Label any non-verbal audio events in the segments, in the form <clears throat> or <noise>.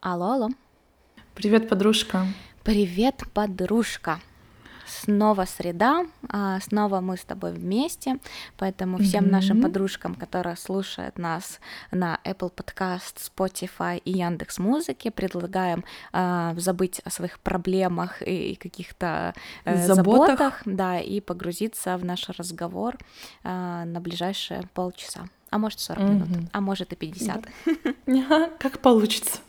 Алло, алло. Привет, подружка. Привет, подружка. Снова среда, а, снова мы с тобой вместе, поэтому всем mm-hmm. нашим подружкам, которые слушают нас на Apple Podcast, Spotify и Яндекс Музыки, предлагаем э, забыть о своих проблемах и каких-то э, заботах. заботах, да, и погрузиться в наш разговор э, на ближайшие полчаса, а может 40 mm-hmm. минут, а может и 50. Да. <laughs> Как получится.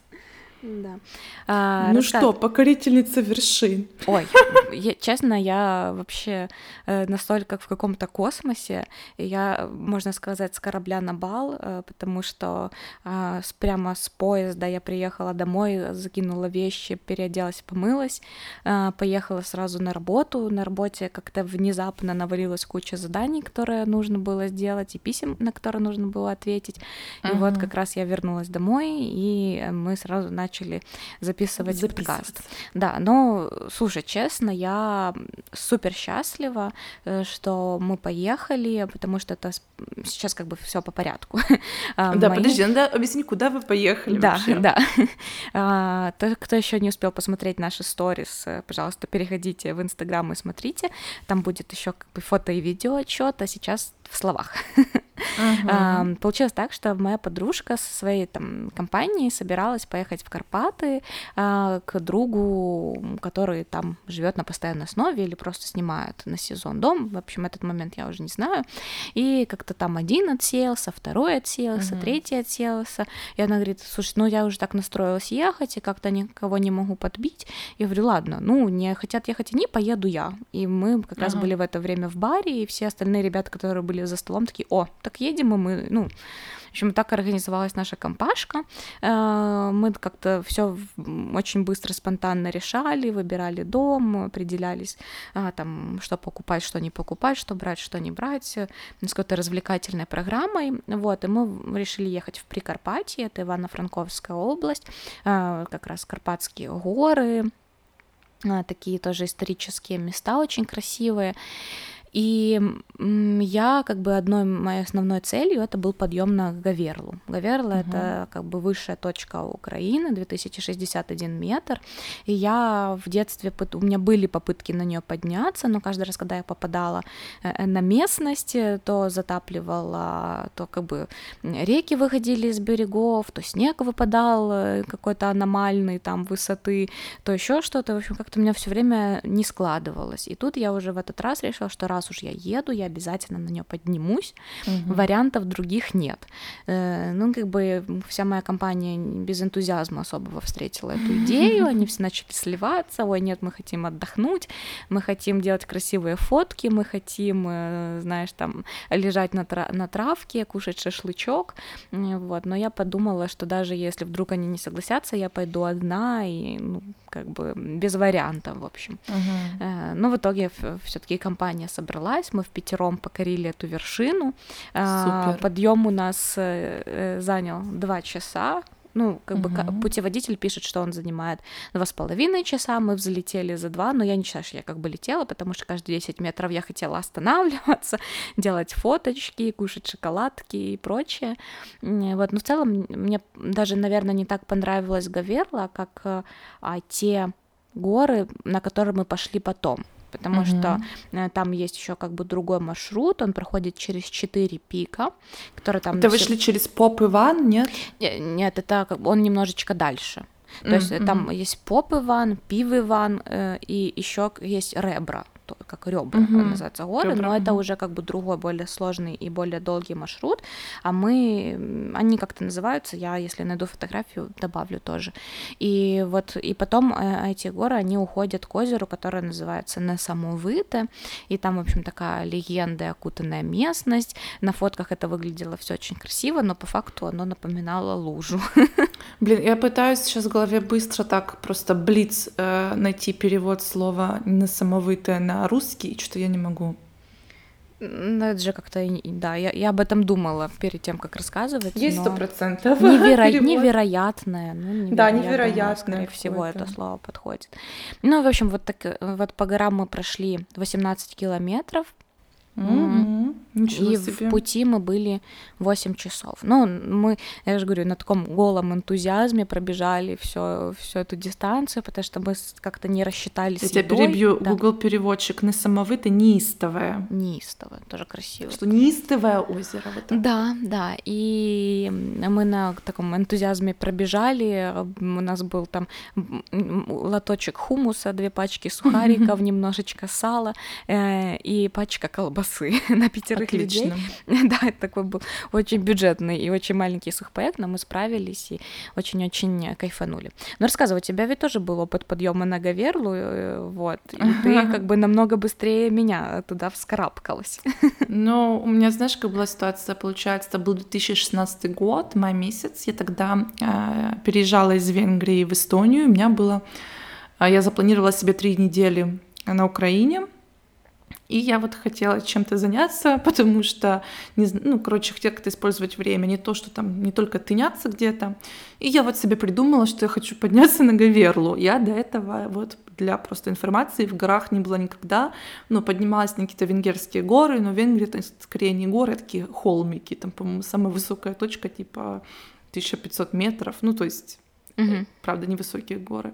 Да. А, ну рассказ... что, покорительница вершин. Ой, я, честно, я вообще э, настолько в каком-то космосе. Я, можно сказать, с корабля на бал, э, потому что с, прямо с поезда я приехала домой, закинула вещи, переоделась, помылась, э, поехала сразу на работу. На работе как-то внезапно навалилась куча заданий, которые нужно было сделать, и писем, на которые нужно было ответить. И uh-huh. вот как раз я вернулась домой, и мы сразу начали начали записывать подкаст. Да, но слушай, честно, я супер счастлива, э, что мы поехали, потому что это сейчас как бы все по порядку. <laughs> А, да, Мои... подожди, надо объяснить, куда вы поехали да, вообще. <laughs> Да, да. Тот, кто еще не успел посмотреть наши сторис, э, пожалуйста, переходите в Инстаграм и смотрите. Там будет еще как бы фото и видео отчет, а сейчас в словах. <laughs> Uh-huh. Получилось так, что моя подружка со своей там компанией собиралась поехать в Карпаты а, к другу, который там живет на постоянной основе или просто снимает на сезон дом. В общем, этот момент я уже не знаю. И как-то там один отселся, второй отселся, uh-huh. третий отселся. И она говорит, слушай, ну я уже так настроилась ехать, и как-то никого не могу подбить. Я говорю, ладно, ну не хотят ехать они, поеду я. И мы как uh-huh. раз были в это время в баре, и все остальные ребята, которые были за столом, такие, о, так едем, и мы, ну, в общем, так организовалась наша компашка. Э, мы как-то все очень быстро, спонтанно решали, выбирали дом, определялись, а, там, что покупать, что не покупать, что брать, что не брать, э, с какой-то развлекательной программой. Вот, и мы решили ехать в Прикарпатье, это Ивано-Франковская область, э, как раз Карпатские горы, такие тоже исторические места очень красивые. И я как бы одной моей основной целью это был подъем на Гаверлу. Гаверла угу. это как бы высшая точка Украины, 2061 метр. И я в детстве, у меня были попытки на нее подняться, но каждый раз, когда я попадала э, э, на местность, э, то затапливала, то как бы реки выходили из берегов, то снег выпадал какой-то аномальный там высоты, то еще что-то. В общем, как-то у меня все время не складывалось. И тут я уже в этот раз решила, что раз уж я еду, я обязательно на нее поднимусь. Угу. Вариантов других нет. Э, ну, как бы вся моя компания без энтузиазма особого встретила эту <laughs> идею. Они все начали сливаться. Ой, нет, мы хотим отдохнуть, мы хотим делать красивые фотки, мы хотим, э, знаешь, там лежать на, тра- на травке, кушать шашлычок. Вот. Но я подумала, что даже если вдруг они не согласятся, я пойду одна и, ну, как бы без вариантов, в общем. Uh-huh. Но в итоге все-таки компания собралась, мы в пятером покорили эту вершину. А, Супер. Подъем у нас э, э, занял два часа. Ну, как угу. бы путеводитель пишет, что он занимает два с половиной часа, мы взлетели за два, но я не считаю, что я как бы летела, потому что каждые 10 метров я хотела останавливаться, <laughs> делать фоточки, кушать шоколадки и прочее. Вот, но в целом мне даже, наверное, не так понравилась Гаверла, как а, те горы, на которые мы пошли потом потому mm-hmm. что э, там есть еще как бы другой маршрут, он проходит через четыре пика, которые там... Это вы шли через Поп Иван, нет? Нет, это как он немножечко дальше. То mm-hmm. есть там есть Поп Иван, Пив Иван э, и еще есть Ребра как ребра угу. называется горы, ребра, но это уже как бы другой, более сложный и более долгий маршрут, а мы, они как-то называются, я, если найду фотографию, добавлю тоже. И вот, и потом э, эти горы, они уходят к озеру, которое называется Несамовыте, и там, в общем, такая легенда, окутанная местность, на фотках это выглядело все очень красиво, но по факту оно напоминало лужу. <laughs> Блин, я пытаюсь сейчас в голове быстро так просто блиц э, найти перевод слова «несамовытое» на русский, и что-то я не могу. Ну, это же как-то, да, я, я об этом думала перед тем, как рассказывать. Есть сто процентов. Неверо... Невероятное. Ну, невероятное. Да, невероятное. Скорее всего, это слово подходит. Ну, в общем, вот, так, вот по горам мы прошли 18 километров. Mm-hmm. Ничего и себе. в пути мы были 8 часов. Ну, мы, я же говорю, на таком голом энтузиазме пробежали всю, всю эту дистанцию, потому что мы как-то не рассчитали Я тебя перебью, да. Google переводчик на самовыто неистовое. Неистовое, тоже красиво. Что неистовое озеро. Вот да, да, и мы на таком энтузиазме пробежали, у нас был там лоточек хумуса, две пачки сухариков, <laughs> немножечко сала э, и пачка колбасы <laughs> на пятерых Отлично. людей. <laughs> да, это такой был очень бюджетный и очень маленький сухпайок, но мы справились и очень-очень кайфанули. Но рассказывай, у тебя ведь тоже был опыт подъема на Гаверлу, э, вот, и ты <laughs> как бы намного быстрее меня туда вскарабкалась. ну, у меня, знаешь, как была ситуация, получается, это был 2016 год, май месяц, я тогда э, переезжала из Венгрии в Эстонию, у меня было, э, я запланировала себе три недели на Украине, и я вот хотела чем-то заняться, <laughs> потому что, не, ну, короче, хотела как-то использовать время, не то, что там не только тыняться где-то. И я вот себе придумала, что я хочу <laughs> подняться на Гаверлу. Я до этого вот для просто информации в горах не была никогда, но поднималась на какие-то венгерские горы, но Венгрия это скорее не горы, а такие холмики, там, по-моему, самая высокая точка типа 1500 метров, ну, то есть, угу. правда, невысокие горы.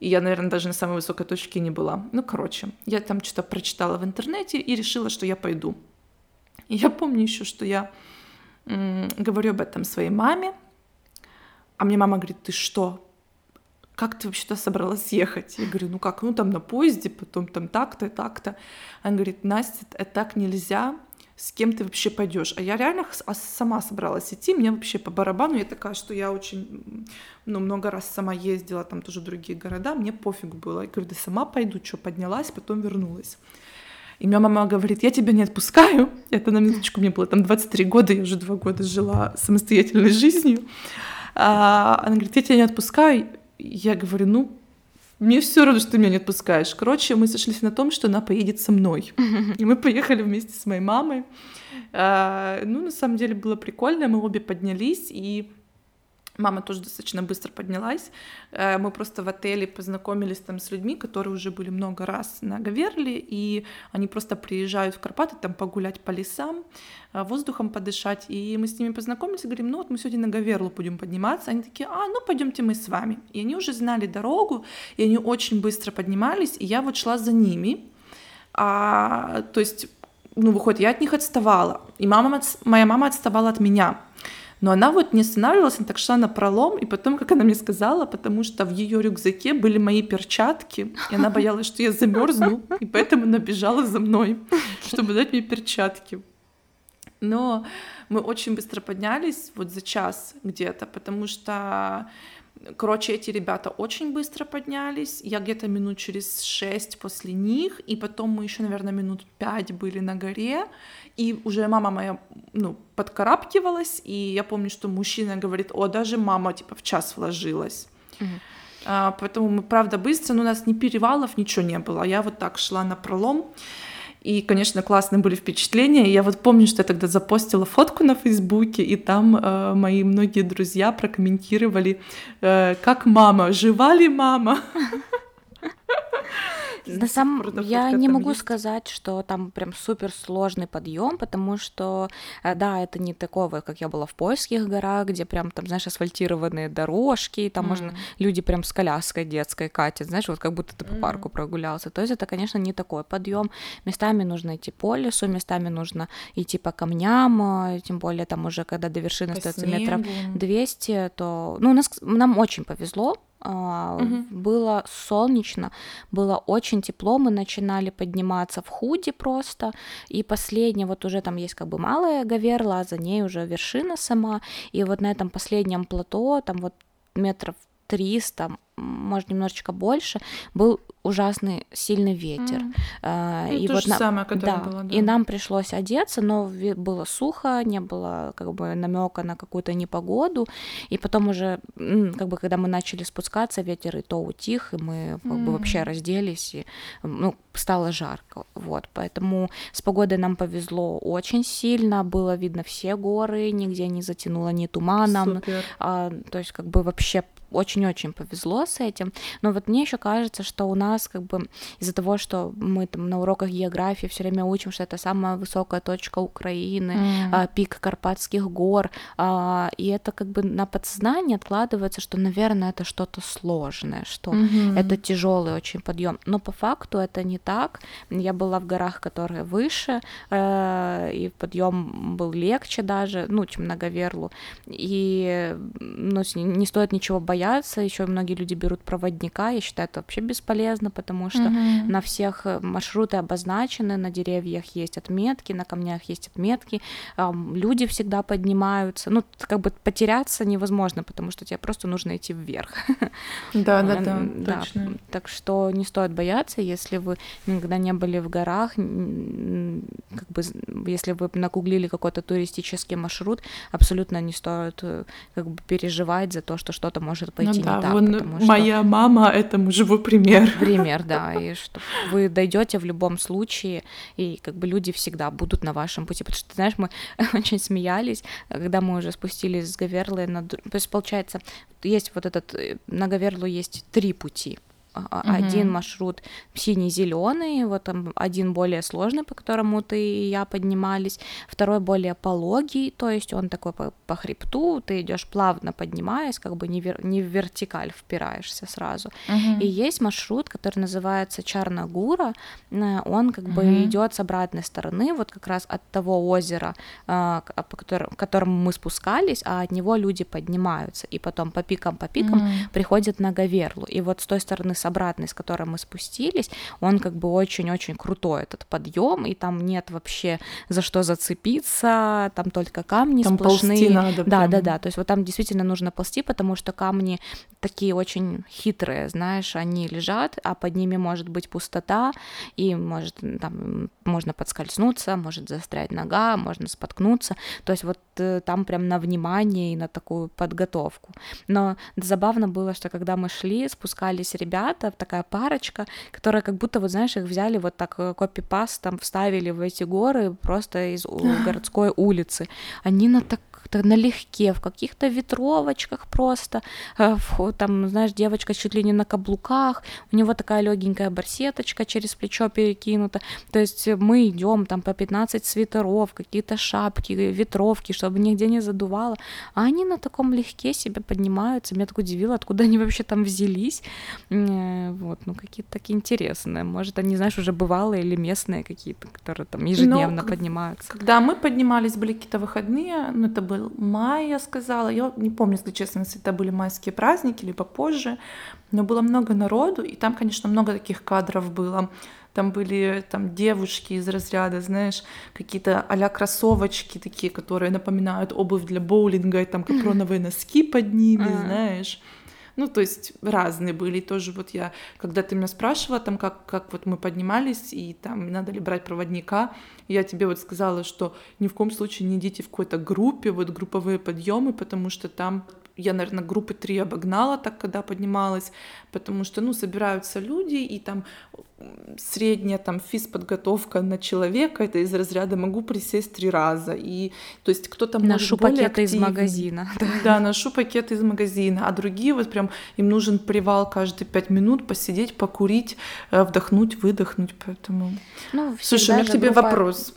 И я, наверное, даже на самой высокой точке не была. Ну, короче, я там что-то прочитала в интернете и решила, что я пойду. И я помню еще, что я м- говорю об этом своей маме, а мне мама говорит, ты что, как ты вообще-то собралась ехать? Я говорю, ну как, ну там на поезде, потом там так-то так-то. Она говорит, Настя, это так нельзя, с кем ты вообще пойдешь. А я реально а сама собралась идти, мне вообще по барабану, я такая, что я очень, ну, много раз сама ездила, там тоже в другие города, мне пофиг было. Я говорю, да сама пойду, что, поднялась, потом вернулась. И меня мама говорит, я тебя не отпускаю. Это на минуточку, мне было там 23 года, я уже два года жила самостоятельной жизнью. А, она говорит, я тебя не отпускаю. Я говорю, ну, мне все равно, что ты меня не отпускаешь. Короче, мы сошлись на том, что она поедет со мной. И мы поехали вместе с моей мамой. А, ну, на самом деле было прикольно. Мы обе поднялись, и Мама тоже достаточно быстро поднялась. Э, мы просто в отеле познакомились там с людьми, которые уже были много раз на Гаверле, и они просто приезжают в Карпаты там погулять по лесам, э, воздухом подышать. И мы с ними познакомились говорим, ну вот мы сегодня на Гаверлу будем подниматься. Они такие, а, ну пойдемте мы с вами. И они уже знали дорогу, и они очень быстро поднимались, и я вот шла за ними. А, то есть, ну, выходит, я от них отставала, и мама, моя мама отставала от меня. Но она вот не останавливалась, она так шла на пролом, и потом, как она мне сказала, потому что в ее рюкзаке были мои перчатки, и она боялась, что я замерзну, и поэтому она бежала за мной, чтобы дать мне перчатки. Но мы очень быстро поднялись, вот за час где-то, потому что Короче, эти ребята очень быстро поднялись. Я где-то минут через шесть после них, и потом мы еще, наверное, минут пять были на горе. И уже мама моя, ну, подкарабкивалась, и я помню, что мужчина говорит, о, даже мама, типа, в час вложилась. Угу. А, поэтому мы, правда, быстро, но у нас ни перевалов, ничего не было. Я вот так шла на пролом. И, конечно, классные были впечатления. Я вот помню, что я тогда запостила фотку на Фейсбуке, и там э, мои многие друзья прокомментировали, э, как мама, жива ли мама? <laughs> На самом я не могу есть. сказать, что там прям супер сложный подъем, потому что, э, да, это не такого, как я была в польских горах, где прям там, знаешь, асфальтированные дорожки, там mm. можно люди прям с коляской детской катят, знаешь, вот как будто ты по mm. парку прогулялся. То есть это, конечно, не такой подъем. Местами нужно идти по лесу, местами нужно идти по камням, э, тем более там уже, когда до вершины остается метров 200, то, ну, у нас, нам очень повезло, угу. Было солнечно, было очень тепло, мы начинали подниматься в худи просто, и последняя, вот уже там есть как бы малая Гаверла, а за ней уже вершина сама, и вот на этом последнем плато, там вот метров 300, может, немножечко больше, был ужасный сильный ветер. Mm. Ну, и то вот же на... самое, да, было, да. И нам пришлось одеться, но было сухо, не было как бы намека на какую-то непогоду. И потом уже, как бы, когда мы начали спускаться, ветер и то утих, и мы как mm. бы вообще разделись, и ну, стало жарко. Вот, поэтому с погодой нам повезло очень сильно, было видно все горы, нигде не затянуло ни туманом. А, то есть как бы вообще очень-очень повезло с этим. Но вот мне еще кажется, что у нас как бы из-за того, что мы там на уроках географии все время учим, что это самая высокая точка Украины, mm. а, пик Карпатских гор, а, и это как бы на подсознании откладывается, что, наверное, это что-то сложное, что mm-hmm. это тяжелый очень подъем. Но по факту это не так. Я была в горах, которые выше, э, и подъем был легче даже, ну, чем на Гаверлу. И ну, не стоит ничего бояться. Еще многие люди берут проводника. Я считаю, это вообще бесполезно, потому что mm-hmm. на всех э, маршруты обозначены, на деревьях есть отметки, на камнях есть отметки. Люди всегда поднимаются. Ну, как бы потеряться невозможно, потому что тебе просто нужно идти вверх. <laughs> Да, да, да, точно. Так что не стоит бояться, если вы никогда не были в горах, как бы, если вы нагуглили какой-то туристический маршрут, абсолютно не стоит э, как бы переживать за то, что что-то может пойти ну, да, не так. Вон моя что... мама этому живой пример. Пример, да, <laughs> и что вы дойдете в любом случае, и как бы люди всегда будут на вашем пути, потому что, знаешь, мы <laughs> очень смеялись, когда мы уже спустились с Гаверлы, на... то есть, получается, есть вот этот, э, на Гаверлу есть три пути, угу. один маршрут синий-зеленый, вот там один более сложный, по которому ты и я поднимались, второй более пологий, то есть он такой по, по хребту, ты идешь плавно поднимаясь, как бы не, вер, не в вертикаль впираешься сразу. Угу. И есть маршрут, который называется Чарнагура, э, он как угу. бы идет с обратной стороны, вот как раз от того озера, э, по которому, к которому мы спускались, а от него люди поднимаются, и потом по пикам, по пикам угу. приходят на Гаверлу. И вот с той стороны с обратной, с которой мы спустились, он как бы очень-очень крутой, этот подъем, и там нет вообще за что зацепиться, там только камни там сплошные. надо. Да, прям. да, да. То есть вот там действительно нужно ползти, потому что камни такие очень хитрые, знаешь, они лежат, а под ними может быть пустота, и может там можно подскользнуться, может застрять нога, можно споткнуться. То есть вот э, там прям на внимание и на такую подготовку. Но забавно было, что когда мы шли, спускались ребята, ребята, такая парочка, которая как будто, вот знаешь, их взяли вот так э, копипастом, вставили в эти горы просто из <laughs> городской улицы. Они на так как-то налегке, в каких-то ветровочках просто, э, там, знаешь, девочка чуть ли не на каблуках, у него такая легенькая барсеточка через плечо перекинута, то есть мы идем там по 15 свитеров, какие-то шапки, ветровки, чтобы нигде не задувало, а они на таком легке себе поднимаются, меня так удивило, откуда они вообще там взялись, э, вот, ну какие-то такие интересные, может, они, знаешь, уже бывалые или местные какие-то, которые там ежедневно Но, поднимаются. Когда мы поднимались, были какие-то выходные, ну это было был май, я сказала. Я не помню, если честно, если это были майские праздники, либо позже. Но было много народу, и там, конечно, много таких кадров было. Там были там девушки из разряда, знаешь, какие-то а кроссовочки такие, которые напоминают обувь для боулинга, и там капроновые носки под ними, знаешь. Ну, то есть разные были. Тоже вот я, когда ты меня спрашивала, там, как, как вот мы поднимались, и там надо ли брать проводника, я тебе вот сказала, что ни в коем случае не идите в какой-то группе, вот групповые подъемы, потому что там я, наверное, группы три обогнала так, когда поднималась, потому что, ну, собираются люди, и там средняя там физподготовка на человека, это из разряда могу присесть три раза, и то есть кто-то Ношу пакеты активный. из магазина. <laughs> Да, ношу пакеты из магазина, а другие вот прям, им нужен привал каждые пять минут, посидеть, покурить, э, вдохнуть, выдохнуть, поэтому... Ну, Слушай, у меня к тебе группа... вопрос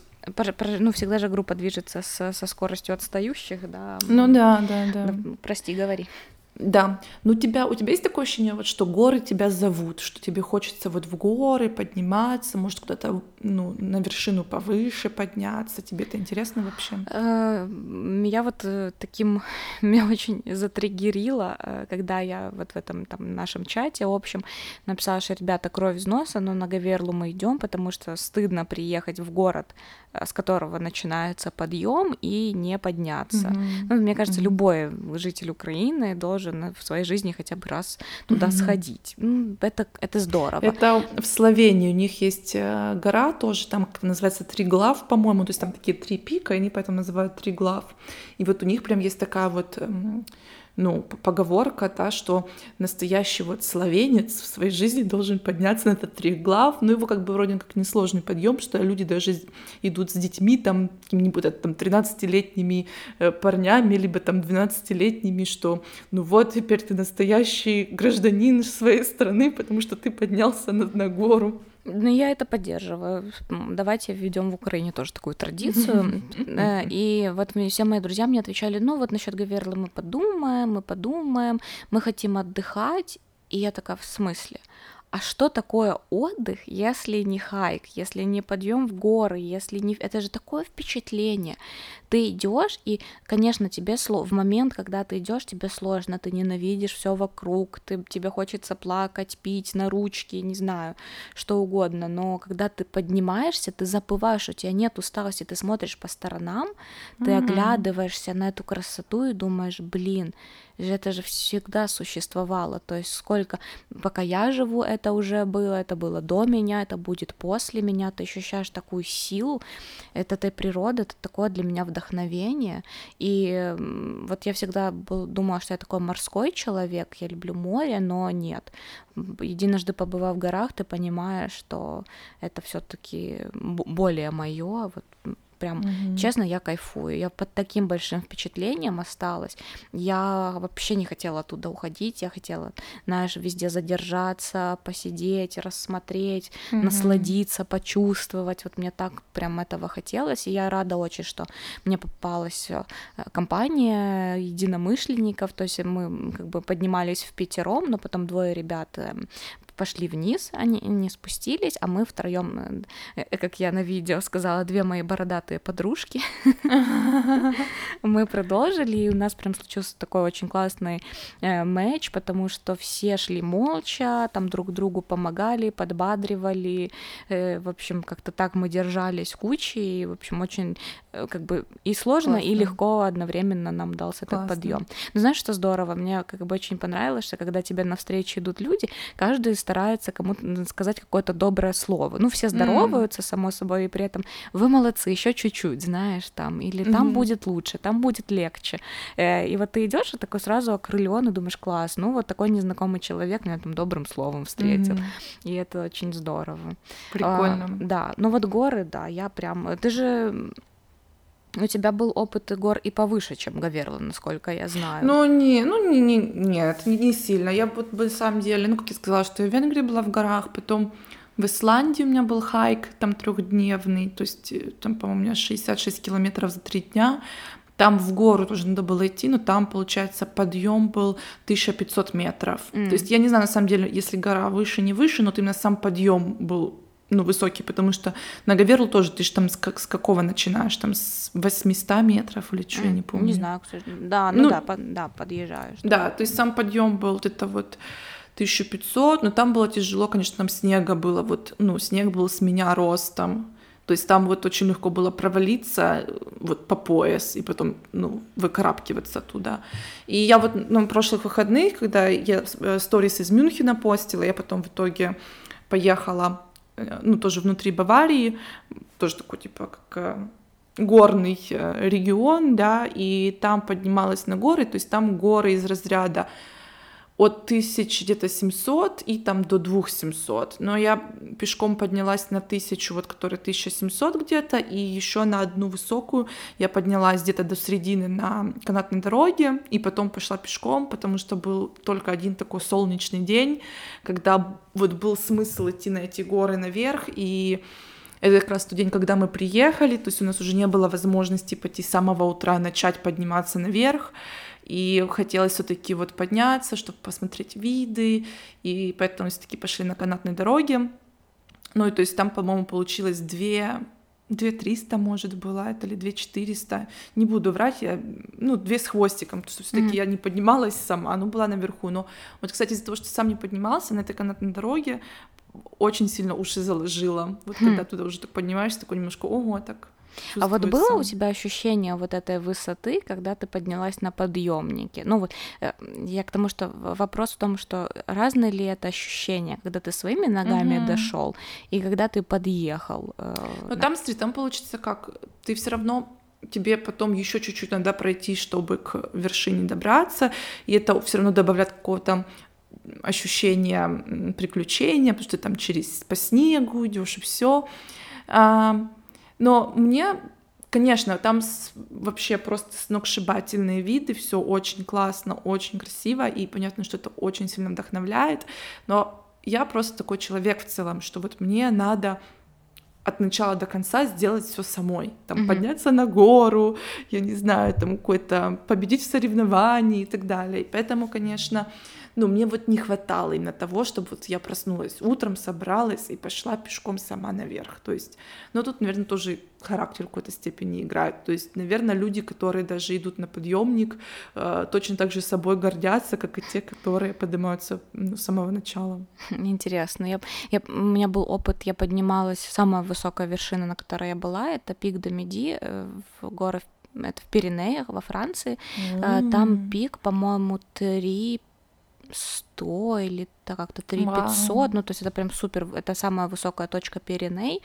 ну, всегда же группа движется со, со скоростью отстающих, да. Ну да, да, да. Прости, говори. Да, ну тебя, у тебя есть такое ощущение, вот, что горы тебя зовут, что тебе хочется вот в горы подниматься, может куда-то ну, на вершину повыше подняться, тебе это интересно вообще? Э, меня вот э, таким, <laughs> меня очень затриггерило, э, когда я вот в этом там нашем чате общем написала, что ребята, кровь из носа, но на Гаверлу мы идем, потому что стыдно приехать в город, с которого начинается подъем и не подняться. Mm-hmm. Ну, мне кажется, mm-hmm. любой житель Украины должен в своей жизни хотя бы раз туда mm-hmm. сходить. Это, это здорово. Это в Словении у них есть э, гора тоже, там как называется Три глав, по-моему, то есть там такие три пика, и они поэтому называют Три глав. И вот у них прям есть такая вот эм, ну, поговорка та, что настоящий вот словенец в своей жизни должен подняться на этот трехглав, ну, его как бы вроде как несложный подъем, что люди даже идут с детьми, там, какими-нибудь там 13-летними э, парнями, либо там 12-летними, что, ну вот, теперь ты настоящий гражданин своей страны, потому что ты поднялся на, на гору. Ну, я это поддерживаю. Давайте введем в Украине тоже такую традицию. <laughs> Э, и вот все мои друзья мне отвечали, ну вот насчет Гаверлы мы подумаем, мы подумаем, мы хотим отдыхать. И я такая, в смысле? А что такое отдых, если не хайк, если не подъем в горы, если не... Это же такое впечатление. Ты идешь, и, конечно, тебе сло... в момент, когда ты идешь, тебе сложно, ты ненавидишь все вокруг, ты... тебе хочется плакать, пить на ручки, не знаю, что угодно. Но когда ты поднимаешься, ты забываешь, у тебя нет усталости, ты смотришь по сторонам, ты mm-hmm. оглядываешься на эту красоту и думаешь, блин, это же всегда существовало. То есть сколько, пока я живу, это уже было, это было до меня, это будет после меня, ты ощущаешь такую силу, это этой природы, это такое для меня вдохновение. И вот я всегда был, думала, что я такой морской человек, я люблю море, но нет. Единожды побывав в горах, ты понимаешь, что это все-таки более мое, вот прям, mm-hmm. честно, я кайфую. Я под таким большим впечатлением осталась. Я вообще не хотела оттуда уходить. Я хотела, знаешь, везде задержаться, посидеть, рассмотреть, mm-hmm. насладиться, почувствовать. Вот мне так прям этого хотелось. И я рада очень, что мне попалась э, компания единомышленников. То есть мы как бы поднимались в пятером, но потом двое ребят эм, пошли вниз, они не спустились, а мы втроем, э, э, как я на видео сказала, две мои бородатые подружки. <laughs> Мы продолжили, и у нас прям случился такой очень классный э, матч, потому что все шли молча, там друг другу помогали, подбадривали, в общем, как-то так мы держались кучей, и, в общем, очень как бы и сложно, Классно. и легко одновременно нам дался Классно. этот подъем. Но знаешь, что здорово? Мне как бы очень понравилось, что когда тебе навстречу идут люди, каждый старается кому-то сказать какое-то доброе слово. Ну, все здороваются, mm. само собой, и при этом вы молодцы, еще чуть-чуть, знаешь, там, или там mm-hmm. будет лучше, там будет легче. Э, и вот ты идешь и такой сразу окрылен и думаешь, класс, ну вот такой незнакомый человек меня там добрым словом встретил. Mm-hmm. И это очень здорово. Прикольно. А, да, ну вот горы, да, я прям... Ты же у тебя был опыт гор и повыше, чем Гаверла, насколько я знаю. Ну, не, ну, не, не, нет, не, не сильно. Я вот, на самом деле, ну, как я сказала, что я в Венгрии была в горах, потом в Исландии у меня был хайк, там трехдневный, то есть э, там, по-моему, у меня 66 километров за три дня. Там в гору тоже надо было идти, но там, получается, подъем был 1500 метров. Mm. То есть я не знаю, на самом деле, если гора выше, не выше, но именно сам подъем был ну, высокий, потому что на Гаверлу тоже ты же там с, как, с какого начинаешь, там с 800 метров или что, я не помню. Не знаю, кстати. Да, ну, ну да, под, да, подъезжаешь. Да, то есть сам подъем был вот это вот 1500, но там было тяжело, конечно, там снега было, вот, ну, снег был с меня ростом, то есть там вот очень легко было провалиться вот по пояс и потом, ну, выкарабкиваться туда. И я вот ну, на прошлых выходных, когда я э, сторис из Мюнхена постила, я потом в итоге поехала Э, ну, тоже внутри Баварии, тоже такой, типа, как э, горный э, регион, да, и там поднималась на горы, то есть там горы из разряда от тысяч где-то 700 и там до 2700. Но я пешком поднялась на тысячу, вот которая 1700 где-то, и еще на одну высокую я поднялась где-то до середины на канатной дороге, и потом пошла пешком, потому что был только один такой солнечный день, когда вот был смысл идти на эти горы наверх, и это как раз тот день, когда мы приехали, то есть у нас уже не было возможности пойти с самого утра начать подниматься наверх, и хотелось все-таки вот подняться, чтобы посмотреть виды, и поэтому все-таки пошли на канатной дороге. Ну и то есть там, по-моему, получилось две 2300, может, была это, или 2400, не буду врать, я, ну, две с хвостиком, потому что все таки mm-hmm. я не поднималась сама, ну, была наверху, но вот, кстати, из-за того, что сам не поднимался на этой канатной дороге, очень сильно уши заложило, вот mm-hmm. когда туда уже так поднимаешься, такой немножко, ого, так а вот было у тебя ощущение вот этой высоты, когда ты поднялась на подъемнике? Ну вот э, я к тому, что вопрос в том, что разные ли это ощущения, когда ты своими ногами угу. дошел и когда ты подъехал. Э, Но там, смотри, там получится как ты все равно тебе потом еще чуть-чуть надо пройти, чтобы к вершине добраться, и это все равно добавляет какого-то ощущения приключения, потому что ты там через по снегу идешь и все. А, но мне, конечно, там вообще просто сногсшибательные виды, все очень классно, очень красиво, и понятно, что это очень сильно вдохновляет, но я просто такой человек в целом, что вот мне надо от начала до конца сделать все самой. Там mm-hmm. подняться на гору, я не знаю, там какой-то победить в соревновании и так далее. И поэтому, конечно, ну, мне вот не хватало именно того, чтобы вот я проснулась утром, собралась и пошла пешком сама наверх. То есть, ну, тут, наверное, тоже характер в какой-то степени играет. То есть, наверное, люди, которые даже идут на подъемник, э, точно так же собой гордятся, как и те, которые поднимаются ну, с самого начала. Интересно. Я, я, у меня был опыт, я поднималась, самая высокая вершина, на которой я была, это пик Домиди э, в горы это в Пиренеях во Франции. Mm. Там пик, по-моему, 3 100 или так как-то 3 500, ну то есть это прям супер, это самая высокая точка Пиреней,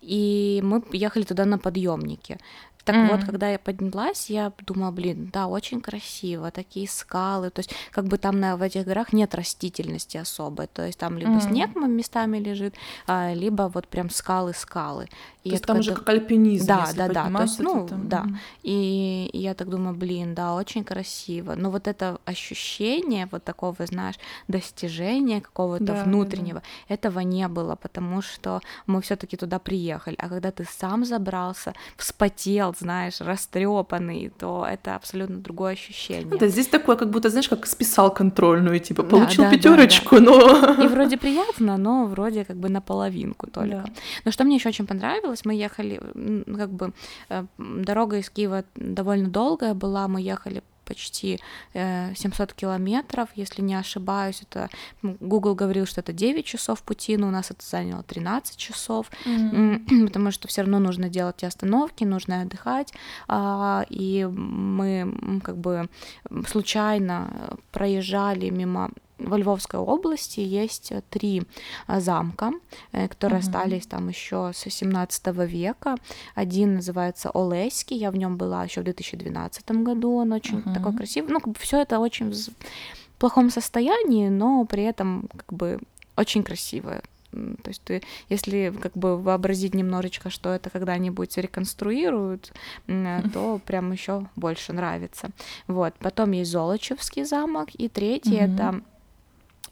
и мы ехали туда на подъемнике. Так mm-hmm. вот, когда я поднялась, я думала, блин, да, очень красиво, такие скалы, то есть как бы там на, в этих горах нет растительности особой, то есть там либо mm-hmm. снег местами лежит, а, либо вот прям скалы-скалы. И то есть там уже как альпинизм, Да, да, да, то есть, ну, там... да. И, и я так думаю, блин, да, очень красиво, но вот это ощущение вот такого, знаешь, достижения какого-то да, внутреннего, да, этого не было, потому что мы все таки туда приехали, а когда ты сам забрался, вспотел, знаешь, растрепанный, то это абсолютно другое ощущение. Ну, да, здесь такое, как будто, знаешь, как списал контрольную, типа, получил да, да, пятерочку, да, да. но... И вроде приятно, но вроде как бы наполовинку только. Да. Но что мне еще очень понравилось, мы ехали, как бы, э, дорога из Киева довольно долгая была, мы ехали почти 700 э, километров, если не ошибаюсь. Это Google говорил, что это 9 часов пути, но у нас это заняло 13 часов, mm-hmm. <clears throat> потому что все равно нужно делать остановки, нужно отдыхать, а, и мы как бы случайно проезжали мимо во Львовской области есть э, три э, замка, э, которые угу. остались там еще с 17 века. Один называется Олеський, я в нем была еще в 2012 году, он очень угу. такой красивый. Ну, как бы все это очень в плохом состоянии, но при этом как бы очень красивое. То есть ты, если как бы вообразить немножечко, что это когда-нибудь реконструируют, <laughs> то прям еще больше нравится. Вот. Потом есть Золочевский замок, и третий mm-hmm. это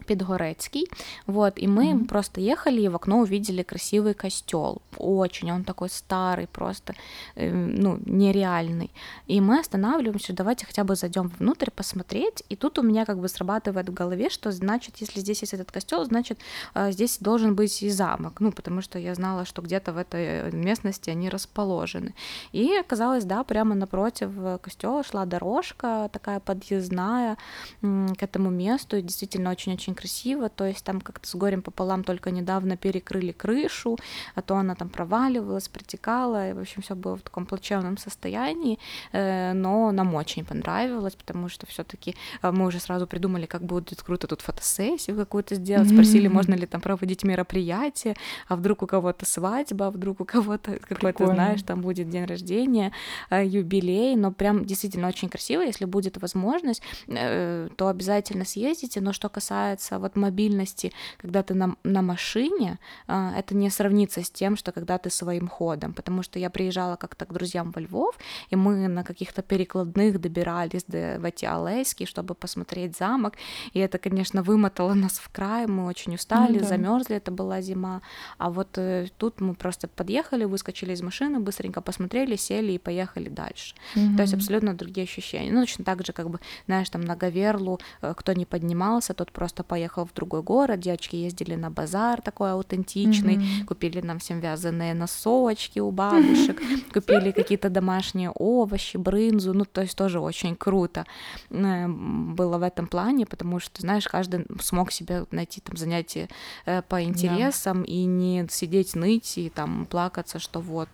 Підгорецький. Вот, и мы mm-hmm. просто ехали и в окно увидели красивый костел. Очень, он такой старый, просто, э, ну, нереальный. И мы останавливаемся, давайте хотя бы зайдем внутрь посмотреть. И тут у меня как бы срабатывает в голове, что значит, если здесь есть этот костел, значит, э, здесь должен быть и замок. Ну, потому что я знала, что где-то в этой местности они расположены. И оказалось, да, прямо напротив костела шла дорожка такая подъездная к этому месту. И действительно очень-очень очень красиво, то есть там как-то с горем пополам только недавно перекрыли крышу, а то она там проваливалась, протекала, и, в общем, все было в таком плачевном состоянии, э, но нам очень понравилось, потому что все таки э, мы уже сразу придумали, как будет круто тут фотосессию какую-то сделать, спросили, можно ли там проводить мероприятие, а вдруг у кого-то свадьба, а вдруг у кого-то <laughs> какой-то, знаешь, там будет день рождения, э, юбилей, но прям действительно очень красиво, если будет возможность, то обязательно съездите, но что касается касается вот мобильности, когда ты на, на машине, а, это не сравнится с тем, что когда ты своим ходом, потому что я приезжала как-то к друзьям во Львов, и мы на каких-то перекладных добирались до, в эти Алейски, чтобы посмотреть замок, и это, конечно, вымотало нас в край, мы очень устали, ну, да. замерзли, это была зима, а вот э, тут мы просто подъехали, выскочили из машины, быстренько посмотрели, сели и поехали дальше. Mm-hmm. То есть абсолютно другие ощущения. Ну, точно так же, как бы, знаешь, там на Гаверлу, э, кто не поднимался, тот просто поехал в другой город, девочки ездили на базар такой аутентичный, mm-hmm. купили нам всем вязаные носочки у бабушек, <laughs> купили какие-то домашние овощи, брынзу, ну, то есть тоже очень круто э, было в этом плане, потому что, знаешь, каждый смог себе найти там занятие э, по интересам yeah. и не сидеть ныть и там плакаться, что вот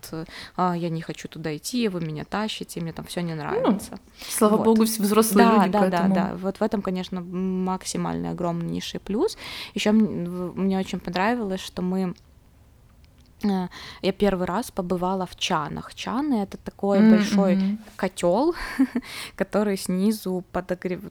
а, я не хочу туда идти, вы меня тащите, мне там все не ну, нравится. Ну, слава вот. богу, все взрослые да, люди, да, поэтому... да, да. Вот в этом, конечно, максимальный огромный плюс. Еще мне очень понравилось, что мы я первый раз побывала в чанах. Чаны это такой mm-hmm. большой котел, <laughs> который снизу подогрев...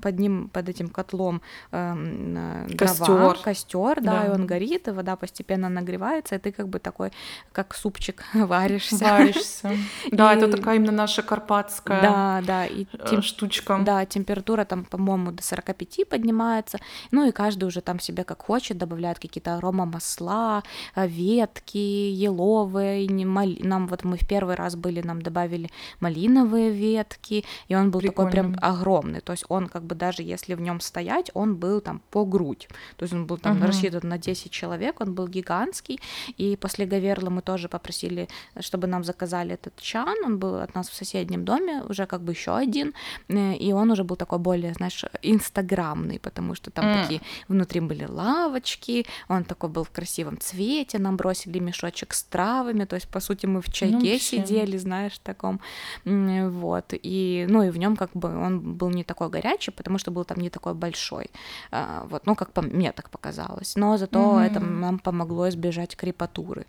под ним, под этим котлом э, костер, костер, да, да, и он горит, и вода постепенно нагревается, и ты как бы такой, как супчик <laughs> варишься. Варишься. <laughs> Да, это такая именно наша карпатская. Да, да, и э, штучка. Да, температура там, по-моему, до 45 поднимается. Ну и каждый уже там себе как хочет добавляет какие-то арома масла, э, ветки ветки еловые, нам вот мы в первый раз были, нам добавили малиновые ветки, и он был Прикольно. такой прям огромный, то есть он как бы даже если в нем стоять, он был там по грудь, то есть он был там угу. рассчитан на 10 человек, он был гигантский, и после Гаверла мы тоже попросили, чтобы нам заказали этот чан, он был от нас в соседнем доме, уже как бы еще один, э, и он уже был такой более, знаешь, инстаграмный, потому что там mm. такие внутри были лавочки, он такой был в красивом цвете, нам бросили мешочек с травами, то есть, по сути, мы в чайке ну, сидели, знаешь, таком, вот, и, ну, и в нем как бы он был не такой горячий, потому что был там не такой большой, а, вот, ну, как по мне так показалось, но зато mm-hmm. это нам помогло избежать крепатуры.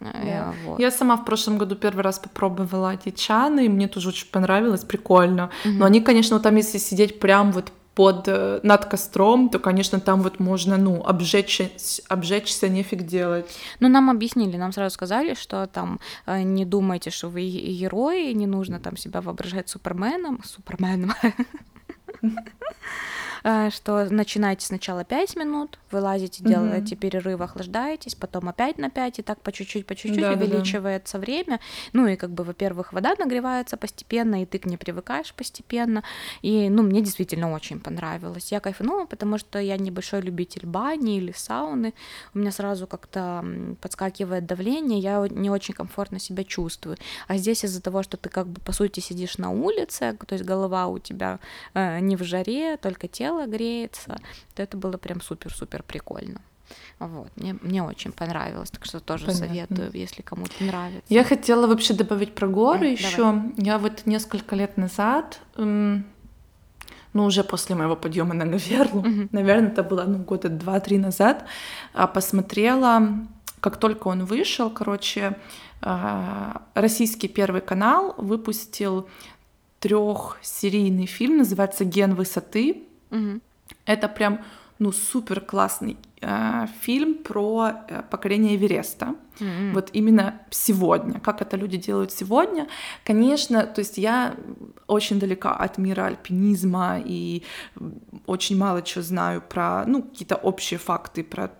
Yeah. Э, вот. Я сама в прошлом году первый раз попробовала эти чаны, и мне тоже очень понравилось, прикольно, mm-hmm. но они, конечно, там, если сидеть прям вот под, э, над костром, то, конечно, там вот можно, ну, обжечься, обжечься нефиг делать. Ну, нам объяснили, нам сразу сказали, что там э, не думайте, что вы герои, не нужно там себя воображать Суперменом, Суперменом, <laughs> что начинайте сначала 5 минут, вылазите, делаете перерыв, охлаждаетесь, потом опять на 5, и так по чуть-чуть, по чуть-чуть да, увеличивается да. время. Ну и как бы, во-первых, вода нагревается постепенно, и ты к ней привыкаешь постепенно. И, ну, мне действительно очень понравилось. Я кайфанула, потому что я небольшой любитель бани или сауны. У меня сразу как-то подскакивает давление, я не очень комфортно себя чувствую. А здесь из-за того, что ты как бы, по сути, сидишь на улице, то есть голова у тебя э, не в жаре, только тело тело греется, то это было прям супер-супер прикольно. Вот, мне, мне очень понравилось, так что тоже Понятно. советую, если кому-то нравится. Я хотела вообще добавить про горы еще. Я вот несколько лет назад, эм, ну уже после моего подъема на Гаверлу, угу. наверное, это было ну, года два-три назад, а, посмотрела, как только он вышел, короче, а, российский первый канал выпустил трехсерийный фильм, называется «Ген высоты». Угу. Это прям ну супер классный э, фильм про э, покорение Эвереста. Mm-hmm. Вот именно сегодня, как это люди делают сегодня. Конечно, то есть я очень далека от мира альпинизма и очень мало чего знаю про ну какие-то общие факты про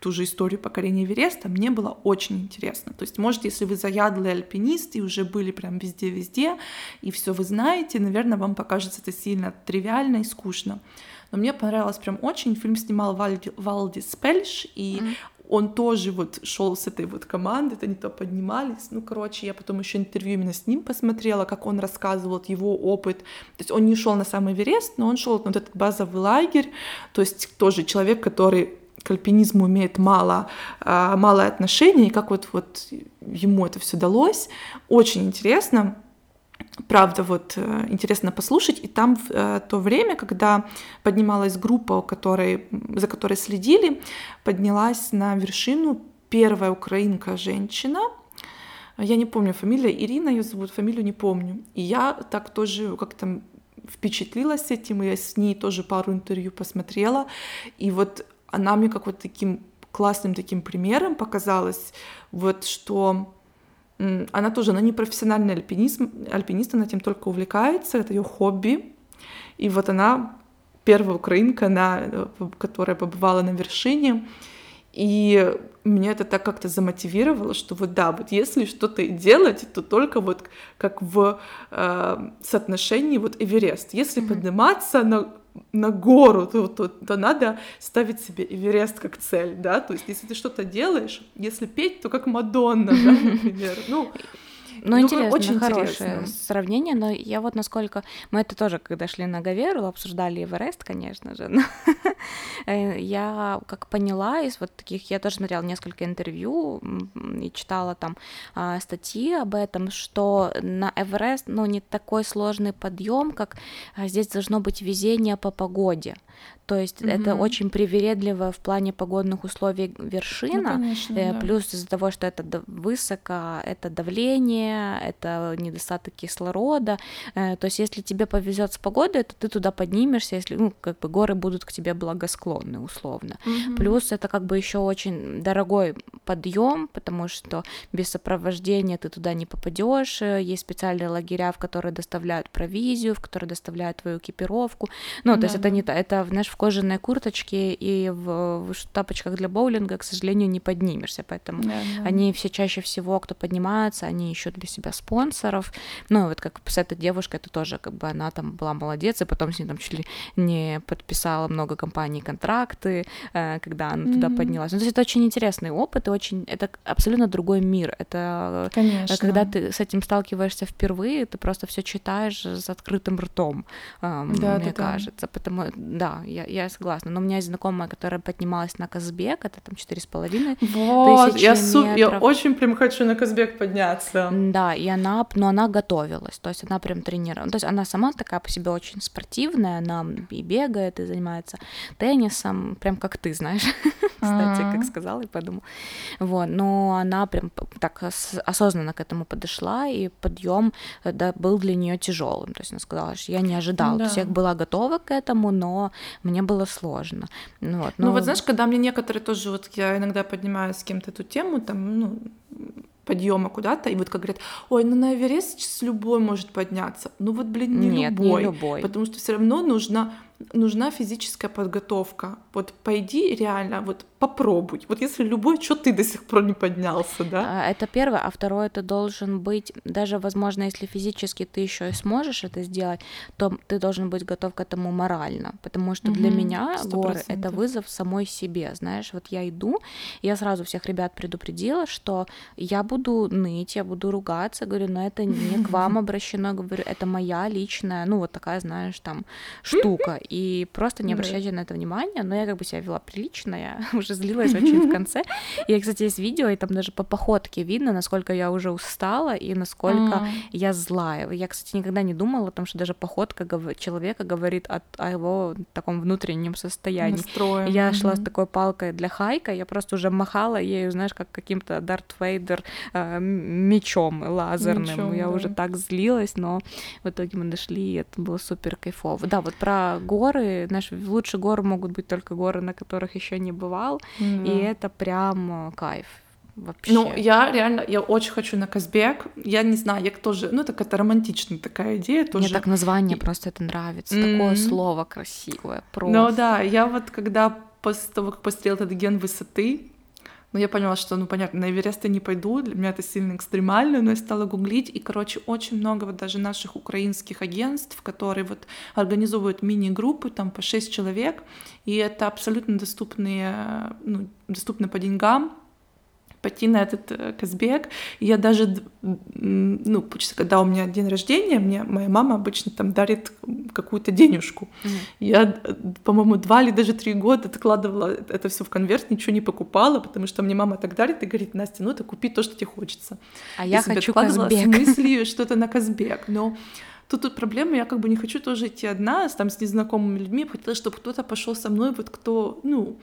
ту же историю покорения Эвереста, мне было очень интересно. То есть, может, если вы заядлый альпинист и уже были прям везде-везде, и все вы знаете, наверное, вам покажется это сильно тривиально и скучно. Но мне понравилось прям очень. Фильм снимал Вальди, Валди Спельш, и mm-hmm. он тоже вот шел с этой вот командой, они то поднимались. Ну, короче, я потом еще интервью именно с ним посмотрела, как он рассказывал его опыт. То есть он не шел на самый Эверест, но он шел на вот этот базовый лагерь. То есть тоже человек, который к альпинизму имеет мало, а, мало отношения, и как вот, вот ему это все далось. Очень интересно. Правда, вот э, интересно послушать. И там в э, то время, когда поднималась группа, которой, за которой следили, поднялась на вершину первая украинка женщина. Я не помню фамилия, Ирина ее зовут, фамилию не помню. И я так тоже как-то впечатлилась этим, и я с ней тоже пару интервью посмотрела. И вот она мне как вот таким классным таким примером показалась, вот что она тоже, она не профессиональный альпинист, альпинист, она этим только увлекается, это ее хобби. И вот она первая украинка, она, э, которая побывала на вершине. И меня это так как-то замотивировало, что вот да, вот если что-то делать, то только вот как в э, соотношении вот Эверест. Если mm-hmm. подниматься на на гору, то, то, то надо ставить себе Эверест как цель, да, то есть если ты что-то делаешь, если петь, то как Мадонна, да, <laughs> например, ну, ну, ну интересно, очень хорошее интересно. сравнение, но я вот насколько... Мы это тоже, когда шли на Гаверу, обсуждали Эверест, конечно же, но я как поняла из вот таких... Я тоже смотрела несколько интервью и читала там а, статьи об этом, что на Эверест, ну, не такой сложный подъем, как а, здесь должно быть везение по погоде. То есть mm-hmm. это очень привередливая в плане погодных условий вершина, ну, конечно, э, да. плюс из-за того, что это высоко, это давление, это недостаток кислорода, э, то есть если тебе повезет с погодой, то ты туда поднимешься, если, ну, как бы горы будут к тебе благосклонны, условно. Mm-hmm. Плюс это как бы еще очень дорогой подъем, потому что без сопровождения ты туда не попадешь, есть специальные лагеря, в которые доставляют провизию, в которые доставляют твою экипировку, ну, то да, есть это не то, это, знаешь, в кожаной курточке и в, в тапочках для боулинга, к сожалению, не поднимешься, поэтому да, да. они все чаще всего, кто поднимается, они ищут для себя спонсоров, ну, вот как с этой девушкой, это тоже, как бы, она там была молодец, и потом с ней там чуть ли не подписала много компаний контракты, э, когда она mm-hmm. туда поднялась. Ну, то есть это очень интересный опыт, и очень, это абсолютно другой мир, это Конечно. когда ты с этим сталкиваешься впервые, ты просто все читаешь с открытым ртом, да, мне да, кажется, да. потому, да, я, я согласна, но у меня есть знакомая, которая поднималась на Казбек, это там четыре с половиной вот, я, су... я очень прям хочу на Казбек подняться. Да, и она, но она готовилась, то есть она прям тренировала, то есть она сама такая по себе очень спортивная, она и бегает, и занимается теннисом, прям как ты, знаешь, <laughs> кстати, как сказала и подумала. Вот, но она прям так осознанно к этому подошла, и подъем э, да, был для нее тяжелым. То есть она сказала, что я не ожидала. Да. То есть я была готова к этому, но мне было сложно. Ну вот, но... ну вот знаешь, когда мне некоторые тоже, вот я иногда поднимаю с кем-то эту тему, там, ну, подъема куда-то, и вот как говорят, ой, ну на Эверест сейчас любой может подняться. Ну вот, блин, не Нет, любой. Не любой. Потому что все равно нужна нужна физическая подготовка. Вот пойди реально, вот попробуй. Вот если любой, что ты до сих пор не поднялся, да? А, это первое, а второе, ты должен быть, даже, возможно, если физически ты еще и сможешь это сделать, то ты должен быть готов к этому морально, потому что для меня 100%. горы — это вызов самой себе, знаешь, вот я иду, я сразу всех ребят предупредила, что я буду ныть, я буду ругаться, говорю, но это не к вам <laughs> обращено, говорю, это моя личная, ну вот такая, знаешь, там <laughs> штука, и просто не обращайте на это внимания, но я как бы себя вела прилично, я <laughs> уже злилась очень в <laughs> конце. И, кстати, есть видео, и там даже по походке видно, насколько я уже устала и насколько я злая. Я, кстати, никогда не думала о том, что даже походка человека говорит о, о его таком внутреннем состоянии. Настроем. Я шла с такой палкой для хайка, я просто уже махала ею, знаешь, как каким-то Дарт Вейдер э, мечом лазерным. Мечом, я да. уже так злилась, но в итоге мы дошли, и это было супер кайфово. Да, вот про горы, знаешь, лучше горы могут быть только горы, на которых еще не бывал, mm-hmm. и это прям э, кайф вообще. Ну, я реально, я очень хочу на Казбек. Я не знаю, я тоже, ну, так это романтичная такая идея тоже. Мне так название и... просто это нравится. Mm-hmm. Такое слово красивое, просто. Ну да, я вот когда после того, как посмотрела этот ген высоты, но я поняла, что, ну, понятно, на Эверест я не пойду, для меня это сильно экстремально, но я стала гуглить, и, короче, очень много вот даже наших украинских агентств, которые вот организовывают мини-группы, там, по 6 человек, и это абсолютно доступные, ну, доступно по деньгам, пойти на этот э, Казбек. Я даже, ну, когда у меня день рождения, мне моя мама обычно там дарит какую-то денежку. Mm-hmm. Я, по-моему, два или даже три года откладывала это все в конверт, ничего не покупала, потому что мне мама так дарит и говорит, Настя, ну, это купи то, что тебе хочется. А я, я хочу Казбек. с <laughs> мыслью что-то на Казбек, но Тут, тут проблема, я как бы не хочу тоже идти одна, там, с незнакомыми людьми, хотела, чтобы кто-то пошел со мной, вот кто, ну,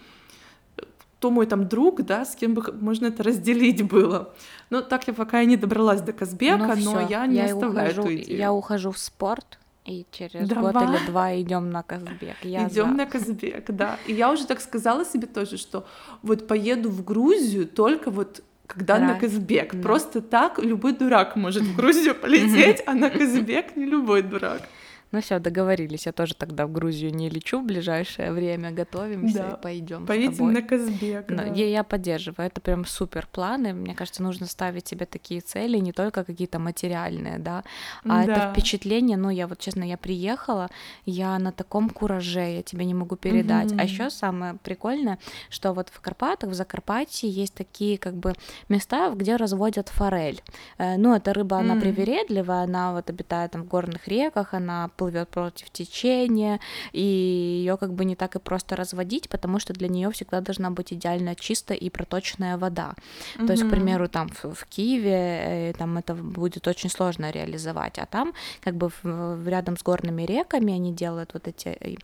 кто мой там друг, да, с кем бы можно это разделить было. Но так я пока и не добралась до Казбека, ну, но я не я оставляю ухожу, эту идею. Я ухожу в спорт, и через Давай. год или два идем на Казбек. Идем на Казбек, да. И я уже так сказала себе тоже, что вот поеду в Грузию только вот когда Раз. на Казбек. Да. Просто так любой дурак может в Грузию <laughs> полететь, а на Казбек не любой дурак. Ну все, договорились. Я тоже тогда в Грузию не лечу в ближайшее время. Готовимся да. и пойдем. Поедем на Казбек. Да. Я, я поддерживаю. Это прям супер планы. Мне кажется, нужно ставить себе такие цели, не только какие-то материальные, да, а да. это впечатление. Ну, я вот честно, я приехала, я на таком кураже, я тебе не могу передать. Угу. А еще самое прикольное, что вот в Карпатах, в Закарпатье есть такие как бы места, где разводят форель. Э, ну, эта рыба, она привередливая, она вот обитает там в горных реках, она плывет против течения, и ее как бы не так и просто разводить, потому что для нее всегда должна быть идеально чистая и проточная вода. Mm-hmm. То есть, к примеру, там в, в Киеве э, там это будет очень сложно реализовать, а там как бы в, рядом с горными реками они делают вот эти э,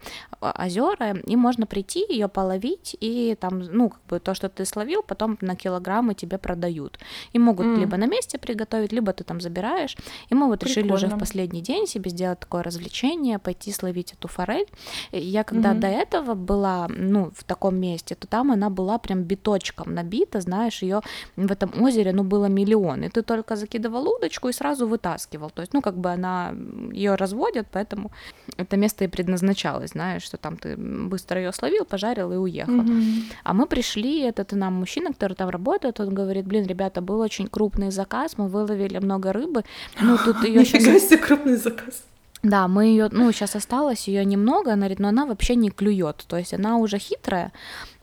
озера, и можно прийти ее половить и там, ну как бы то, что ты словил, потом на килограммы тебе продают. И могут mm. либо на месте приготовить, либо ты там забираешь. И мы вот Прикольно. решили уже в последний день себе сделать такое развлечение, пойти словить эту форель. Я когда mm-hmm. до этого была, ну, в таком месте, то там она была прям биточком набита, знаешь, ее в этом озере, ну, было миллион. И ты только закидывал удочку и сразу вытаскивал. То есть, ну, как бы она, ее разводят, поэтому это место и предназначалось, знаешь, что там ты быстро ее словил, пожарил и уехал. Mm-hmm. А мы пришли, этот нам мужчина, который там работает, он говорит, блин, ребята, был очень крупный заказ, мы выловили много рыбы, ну тут ее <laughs> сейчас... крупный заказ. Да, мы ее, ну, сейчас осталось ее немного, она говорит, но она вообще не клюет. То есть она уже хитрая,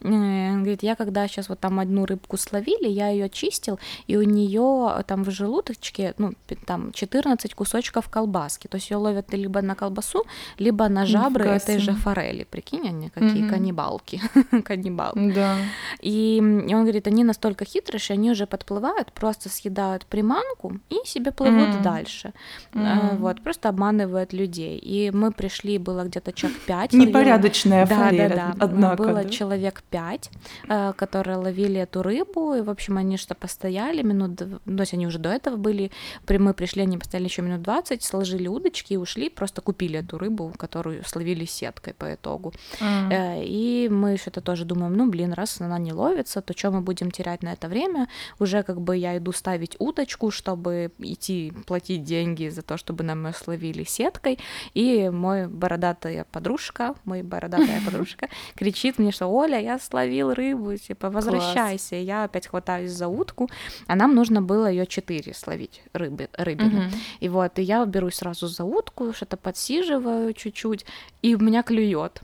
Э, говорит, я когда сейчас вот там одну рыбку словили, я ее чистил, и у нее там в желудочке, ну, там 14 кусочков колбаски. То есть ее ловят либо на колбасу, либо на жабры Нифига этой же форели. Прикинь, они какие угу. каннибалки. <laughs> Каннибалки. Да. И, и он говорит, они настолько хитрые, что они уже подплывают, просто съедают приманку и себе плывут mm. дальше. Mm. Вот, просто обманывают людей. И мы пришли, было где-то чак пять. Непорядочная форель, да, да, да. однако. Было да? человек пять, э, которые ловили эту рыбу, и, в общем, они что постояли минут, то есть они уже до этого были, мы пришли, они постояли еще минут 20, сложили удочки и ушли, просто купили эту рыбу, которую словили сеткой по итогу. Mm. И мы что-то тоже думаем, ну, блин, раз она не ловится, то что мы будем терять на это время? Уже как бы я иду ставить удочку, чтобы идти платить деньги за то, чтобы нам ее словили сеткой, и мой бородатая подружка, мой бородатая <laughs> подружка кричит мне, что Оля, я словил рыбу, типа, возвращайся. Класс. Я опять хватаюсь за утку, а нам нужно было ее четыре словить рыбы, рыбины. Угу. И вот, и я берусь сразу за утку, что-то подсиживаю чуть-чуть, и у меня клюет.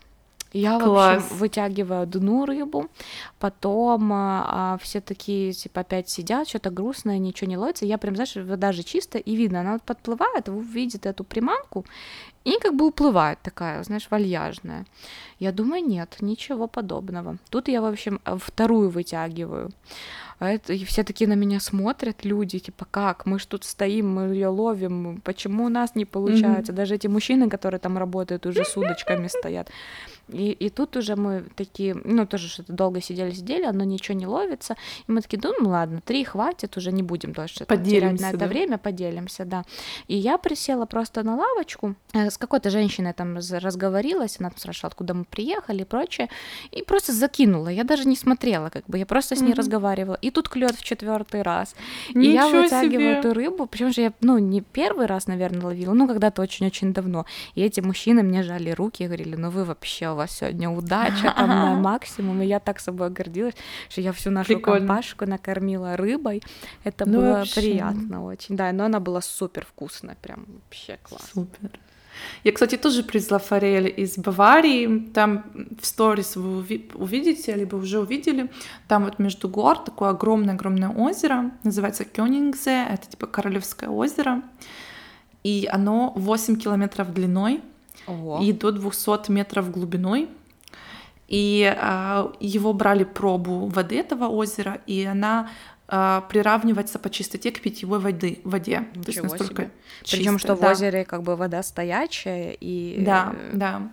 Я, Класс. в общем, вытягиваю одну рыбу, потом а, все такие, типа, опять сидят, что-то грустное, ничего не ловится. Я прям, знаешь, вода же чистая, и видно, она подплывает, видит эту приманку, и как бы уплывает такая, знаешь, вальяжная. Я думаю, нет, ничего подобного. Тут я, в общем, вторую вытягиваю. А это, и все такие на меня смотрят, люди, типа, как, мы ж тут стоим, мы ее ловим, почему у нас не получается? Mm-hmm. Даже эти мужчины, которые там работают, уже с удочками стоят. И, и тут уже мы такие, ну, тоже что-то долго сидели-сидели, оно ничего не ловится. И мы такие, ну, ладно, три хватит, уже не будем дальше терять на это да? время, поделимся, да. И я присела просто на лавочку, э, с какой-то женщиной там разговорилась, она там спрашивала, откуда мы приехали и прочее, и просто закинула. Я даже не смотрела, как бы, я просто с ней mm-hmm. разговаривала. И тут клюет в четвертый раз. Ничего и я вытягиваю себе. эту рыбу, причем же я, ну, не первый раз, наверное, ловила, ну, когда-то очень-очень давно. И эти мужчины мне жали руки и говорили, ну, вы вообще у вас сегодня удача там на максимум, и я так собой гордилась, что я всю нашу Прикольно. компашку накормила рыбой. Это ну, было вообще. приятно очень, да, но она была супер вкусная, прям вообще класс. Супер. Я, кстати, тоже привезла форель из Баварии. Там в сторис вы увидите, либо уже увидели. Там вот между гор такое огромное-огромное озеро. Называется Кёнингзе. Это типа Королевское озеро. И оно 8 километров длиной. Ого. и до 200 метров глубиной. И а, его брали пробу воды этого озера, и она а, приравнивается по чистоте к питьевой воды, воде. Ничего То есть настолько Причем что да. в озере как бы вода стоячая и. Да, да.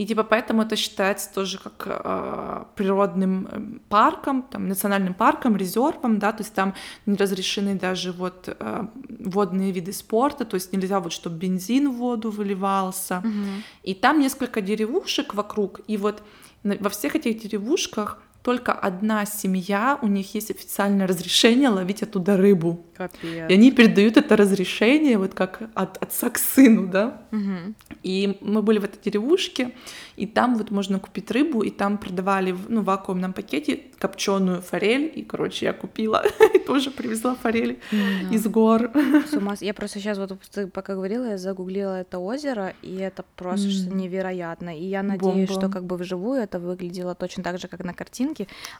И типа поэтому это считается тоже как э, природным эм, парком, там, национальным парком, резервом, да, то есть там не разрешены даже вот э, водные виды спорта, то есть нельзя вот, чтобы бензин в воду выливался. Mm-hmm. И там несколько деревушек вокруг, и вот во всех этих деревушках только одна семья, у них есть официальное разрешение ловить оттуда рыбу. Капец. И они передают это разрешение вот как от отца к сыну, да. Угу. И мы были в этой деревушке, и там вот можно купить рыбу, и там продавали ну, в вакуумном пакете копченую форель, и, короче, я купила <laughs> и тоже привезла форель mm, из гор. С ума. Я просто сейчас вот ты пока говорила, я загуглила это озеро, и это просто невероятно. И я надеюсь, Бомба. что как бы вживую это выглядело точно так же, как на картинке,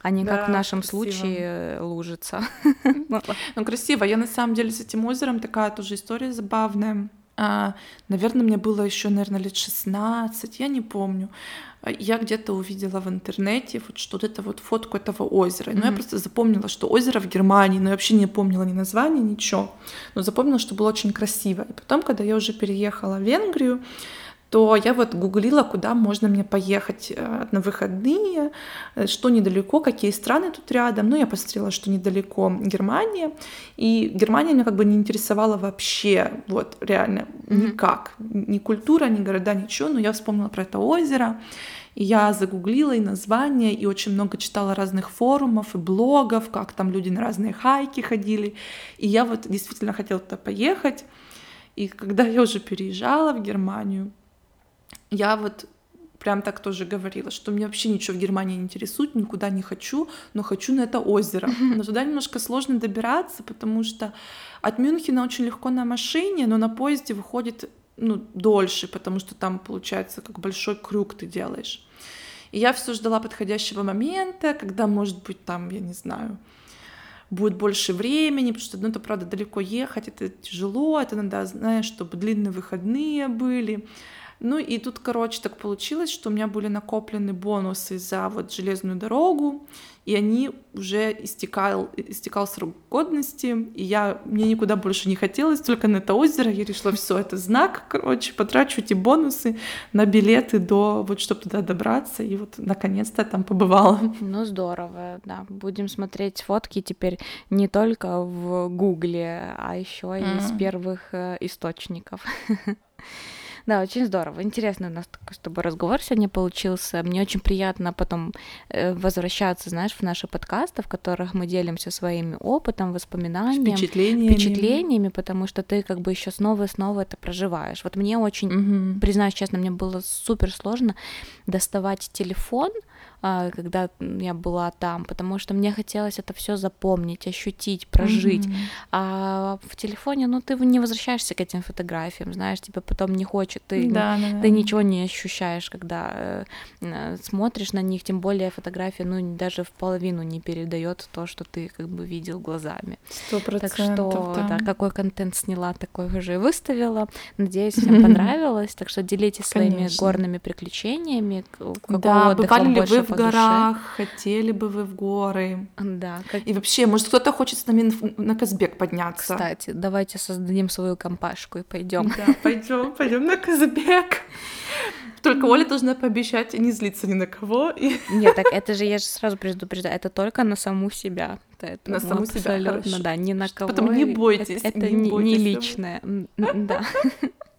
а не да, как в нашем красиво. случае лужица. <laughs> Ну, красиво. Я на самом деле с этим озером такая тоже история забавная. А, наверное, мне было еще, наверное, лет 16, я не помню. Я где-то увидела в интернете вот что-то это вот фотку этого озера. Но mm-hmm. я просто запомнила, что озеро в Германии, но я вообще не помнила ни названия, ничего. Но запомнила, что было очень красиво. И потом, когда я уже переехала в Венгрию, то я вот гуглила, куда можно мне поехать э, на выходные, э, что недалеко, какие страны тут рядом. Ну, я посмотрела, что недалеко Германия, и Германия меня как бы не интересовала вообще, вот реально никак. Ни культура, ни города, ничего, но я вспомнила про это озеро, и я загуглила и название, и очень много читала разных форумов и блогов, как там люди на разные хайки ходили. И я вот действительно хотела туда поехать. И когда я уже переезжала в Германию, я вот прям так тоже говорила, что мне вообще ничего в Германии не интересует, никуда не хочу, но хочу на это озеро. Но туда немножко сложно добираться, потому что от Мюнхена очень легко на машине, но на поезде выходит ну, дольше, потому что там получается как большой круг ты делаешь. И я все ждала подходящего момента, когда, может быть, там, я не знаю, будет больше времени, потому что, ну, это, правда, далеко ехать, это тяжело, это надо, знаешь, чтобы длинные выходные были. Ну и тут, короче, так получилось, что у меня были накоплены бонусы за вот железную дорогу, и они уже истекал, истекал срок годности, и я, мне никуда больше не хотелось, только на это озеро, я решила, все, это знак, короче, потрачу эти бонусы на билеты до, вот, чтобы туда добраться, и вот, наконец-то там побывала. Ну, здорово, да, будем смотреть фотки теперь не только в Гугле, а еще mm. из первых э, источников. <laughs> Да, очень здорово. Интересный у нас такой с тобой разговор сегодня получился. Мне очень приятно потом э, возвращаться, знаешь, в наши подкасты, в которых мы делимся своими опытом, воспоминаниями, впечатлениями, впечатлениями потому что ты как бы еще снова и снова это проживаешь. Вот мне очень, угу. признаюсь честно, мне было супер сложно доставать телефон, когда я была там, потому что мне хотелось это все запомнить, ощутить, прожить. Mm-hmm. А в телефоне, ну, ты не возвращаешься к этим фотографиям, знаешь, тебе потом не хочет, ты, да, да, да. ты ничего не ощущаешь, когда э, э, смотришь на них, тем более фотография, ну, даже в половину не передает то, что ты как бы видел глазами. Сто процентов. Так что, да. да, какой контент сняла, такой уже и выставила. Надеюсь, <laughs> всем понравилось. Так что делитесь своими горными приключениями. Да, бывали ли вы в горах, хотели бы вы в горы. Да. Как... И вообще, может, кто-то хочет с нами на Казбек подняться. Кстати, давайте создадим свою компашку и пойдем. Да, пойдем, пойдем на Казбек. Только Оля должна пообещать не злиться ни на кого. И... <laughs> Нет, так это же, я же сразу предупреждаю, это только на саму себя. Это, на саму себя, Абсолютно, да, ни на кого. Потом не бойтесь. Это, это не, не, не личное, да. <laughs>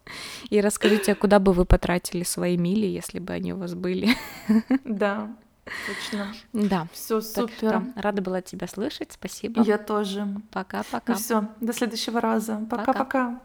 И расскажите, куда бы вы потратили свои мили, если бы они у вас были. Да. Точно. Да. Все супер. рада была тебя слышать. Спасибо. Я тоже. Пока-пока. Ну все, до следующего раза. Пока-пока.